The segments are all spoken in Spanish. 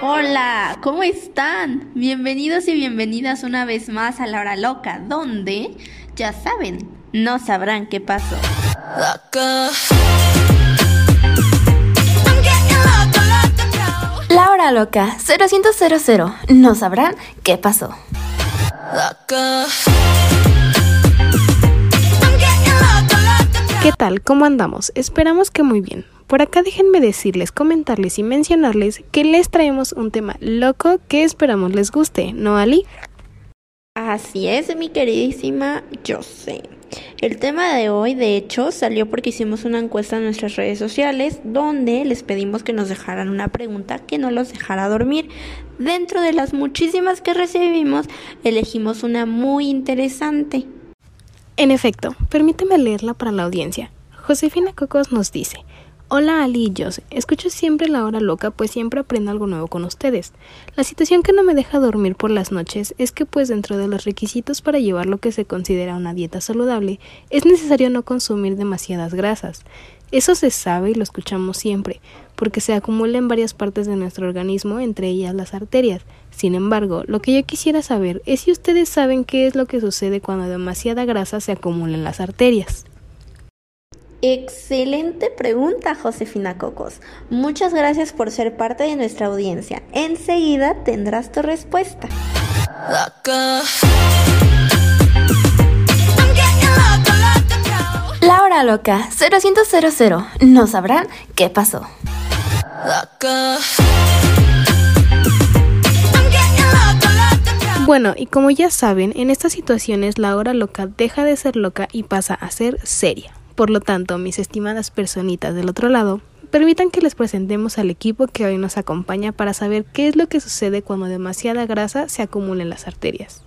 Hola, ¿cómo están? Bienvenidos y bienvenidas una vez más a La Hora Loca, donde, ya saben, no sabrán qué pasó. La Hora Loca, 000, no sabrán qué pasó. ¿Qué tal? ¿Cómo andamos? Esperamos que muy bien. Por acá déjenme decirles, comentarles y mencionarles que les traemos un tema loco que esperamos les guste, ¿no, Ali? Así es, mi queridísima yo sé. El tema de hoy, de hecho, salió porque hicimos una encuesta en nuestras redes sociales donde les pedimos que nos dejaran una pregunta que no los dejara dormir. Dentro de las muchísimas que recibimos, elegimos una muy interesante. En efecto, permíteme leerla para la audiencia. Josefina Cocos nos dice, Hola Ali y Jose, escucho siempre la hora loca pues siempre aprendo algo nuevo con ustedes. La situación que no me deja dormir por las noches es que pues dentro de los requisitos para llevar lo que se considera una dieta saludable es necesario no consumir demasiadas grasas. Eso se sabe y lo escuchamos siempre, porque se acumula en varias partes de nuestro organismo, entre ellas las arterias. Sin embargo, lo que yo quisiera saber es si ustedes saben qué es lo que sucede cuando demasiada grasa se acumula en las arterias. Excelente pregunta, Josefina Cocos. Muchas gracias por ser parte de nuestra audiencia. Enseguida tendrás tu respuesta. La hora loca, 000, no sabrán qué pasó. Bueno, y como ya saben, en estas situaciones la hora loca deja de ser loca y pasa a ser seria. Por lo tanto, mis estimadas personitas del otro lado, permitan que les presentemos al equipo que hoy nos acompaña para saber qué es lo que sucede cuando demasiada grasa se acumula en las arterias.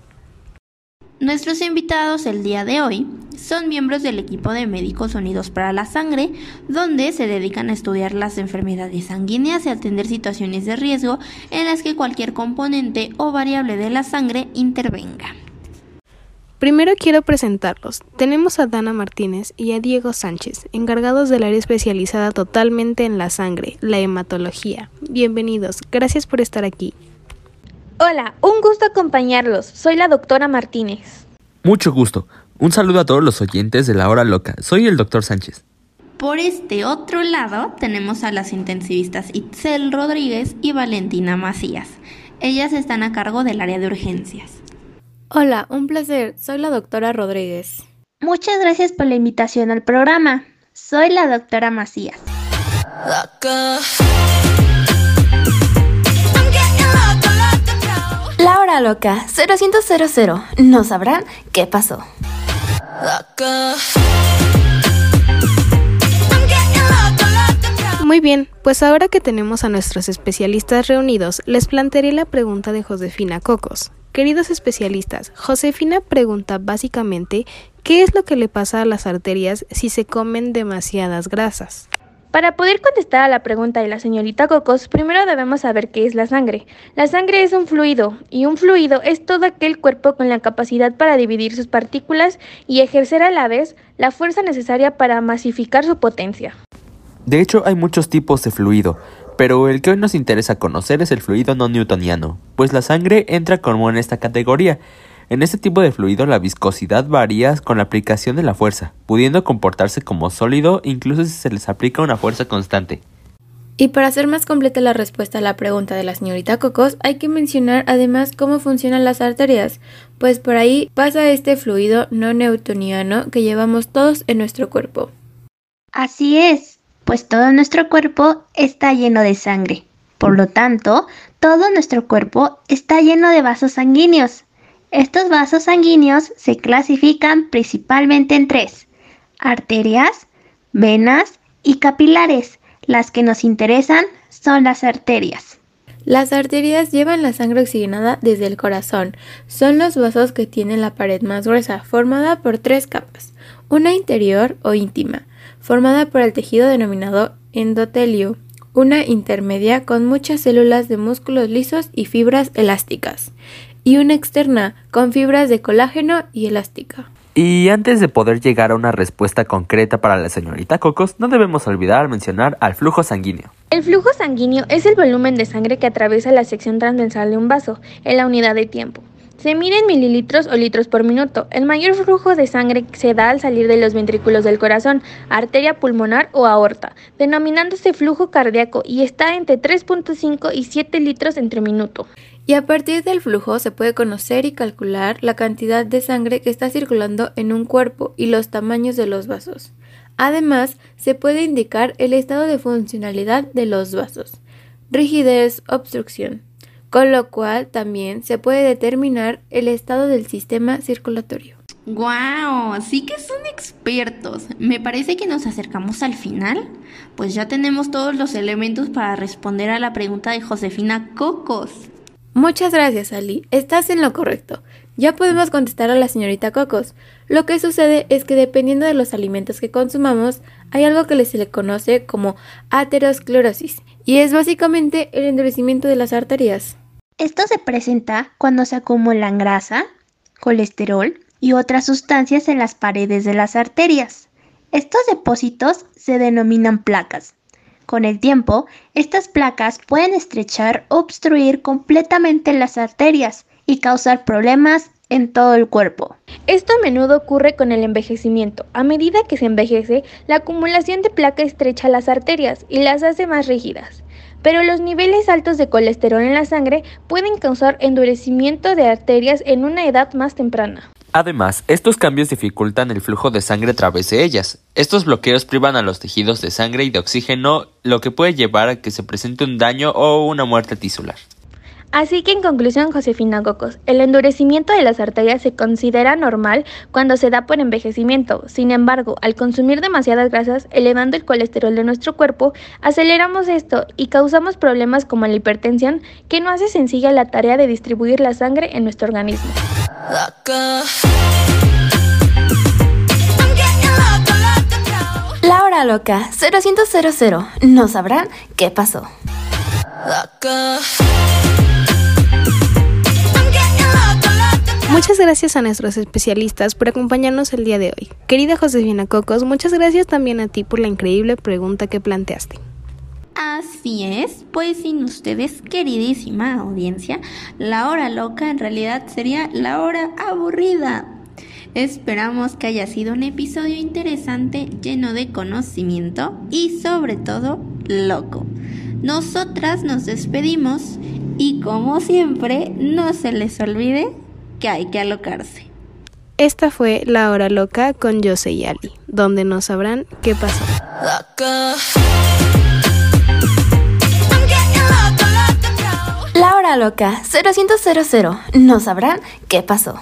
Nuestros invitados el día de hoy son miembros del equipo de Médicos Unidos para la Sangre, donde se dedican a estudiar las enfermedades sanguíneas y atender situaciones de riesgo en las que cualquier componente o variable de la sangre intervenga. Primero quiero presentarlos. Tenemos a Dana Martínez y a Diego Sánchez, encargados del área especializada totalmente en la sangre, la hematología. Bienvenidos, gracias por estar aquí. Hola, un gusto acompañarlos. Soy la doctora Martínez. Mucho gusto. Un saludo a todos los oyentes de la hora loca. Soy el doctor Sánchez. Por este otro lado tenemos a las intensivistas Itzel Rodríguez y Valentina Macías. Ellas están a cargo del área de urgencias. Hola, un placer. Soy la doctora Rodríguez. Muchas gracias por la invitación al programa. Soy la doctora Macías. La hora loca, 000, no sabrán qué pasó. Muy bien, pues ahora que tenemos a nuestros especialistas reunidos, les plantearé la pregunta de Josefina Cocos. Queridos especialistas, Josefina pregunta básicamente qué es lo que le pasa a las arterias si se comen demasiadas grasas. Para poder contestar a la pregunta de la señorita Cocos, primero debemos saber qué es la sangre. La sangre es un fluido, y un fluido es todo aquel cuerpo con la capacidad para dividir sus partículas y ejercer a la vez la fuerza necesaria para masificar su potencia. De hecho, hay muchos tipos de fluido, pero el que hoy nos interesa conocer es el fluido no newtoniano, pues la sangre entra como en esta categoría. En este tipo de fluido la viscosidad varía con la aplicación de la fuerza, pudiendo comportarse como sólido incluso si se les aplica una fuerza constante. Y para hacer más completa la respuesta a la pregunta de la señorita Cocos, hay que mencionar además cómo funcionan las arterias, pues por ahí pasa este fluido no newtoniano que llevamos todos en nuestro cuerpo. Así es, pues todo nuestro cuerpo está lleno de sangre. Por lo tanto, todo nuestro cuerpo está lleno de vasos sanguíneos, estos vasos sanguíneos se clasifican principalmente en tres, arterias, venas y capilares. Las que nos interesan son las arterias. Las arterias llevan la sangre oxigenada desde el corazón. Son los vasos que tienen la pared más gruesa, formada por tres capas. Una interior o íntima, formada por el tejido denominado endotelio. Una intermedia con muchas células de músculos lisos y fibras elásticas y una externa con fibras de colágeno y elástica. Y antes de poder llegar a una respuesta concreta para la señorita Cocos, no debemos olvidar mencionar al flujo sanguíneo. El flujo sanguíneo es el volumen de sangre que atraviesa la sección transversal de un vaso en la unidad de tiempo. Se mide en mililitros o litros por minuto. El mayor flujo de sangre se da al salir de los ventrículos del corazón, arteria pulmonar o aorta, denominándose flujo cardíaco y está entre 3.5 y 7 litros entre minuto. Y a partir del flujo se puede conocer y calcular la cantidad de sangre que está circulando en un cuerpo y los tamaños de los vasos. Además, se puede indicar el estado de funcionalidad de los vasos, rigidez, obstrucción, con lo cual también se puede determinar el estado del sistema circulatorio. ¡Guau! Sí que son expertos. Me parece que nos acercamos al final. Pues ya tenemos todos los elementos para responder a la pregunta de Josefina Cocos. Muchas gracias, Ali. Estás en lo correcto. Ya podemos contestar a la señorita Cocos. Lo que sucede es que dependiendo de los alimentos que consumamos, hay algo que se le conoce como aterosclerosis, y es básicamente el endurecimiento de las arterias. Esto se presenta cuando se acumulan grasa, colesterol y otras sustancias en las paredes de las arterias. Estos depósitos se denominan placas. Con el tiempo, estas placas pueden estrechar o obstruir completamente las arterias y causar problemas en todo el cuerpo. Esto a menudo ocurre con el envejecimiento. A medida que se envejece, la acumulación de placa estrecha las arterias y las hace más rígidas. Pero los niveles altos de colesterol en la sangre pueden causar endurecimiento de arterias en una edad más temprana. Además, estos cambios dificultan el flujo de sangre a través de ellas. Estos bloqueos privan a los tejidos de sangre y de oxígeno, lo que puede llevar a que se presente un daño o una muerte tisular. Así que en conclusión, Josefina Cocos, el endurecimiento de las arterias se considera normal cuando se da por envejecimiento. Sin embargo, al consumir demasiadas grasas, elevando el colesterol de nuestro cuerpo, aceleramos esto y causamos problemas como la hipertensión, que no hace sencilla la tarea de distribuir la sangre en nuestro organismo. La hora loca 0100. No sabrán qué pasó. Muchas gracias a nuestros especialistas por acompañarnos el día de hoy. Querida Josefina Cocos, muchas gracias también a ti por la increíble pregunta que planteaste. Así es, pues sin ustedes, queridísima audiencia, la hora loca en realidad sería la hora aburrida. Esperamos que haya sido un episodio interesante, lleno de conocimiento y sobre todo loco. Nosotras nos despedimos y como siempre, no se les olvide que hay que alocarse. Esta fue La Hora Loca con Jose y Ali, donde no sabrán qué pasó. La Hora Loca 0100. No sabrán qué pasó.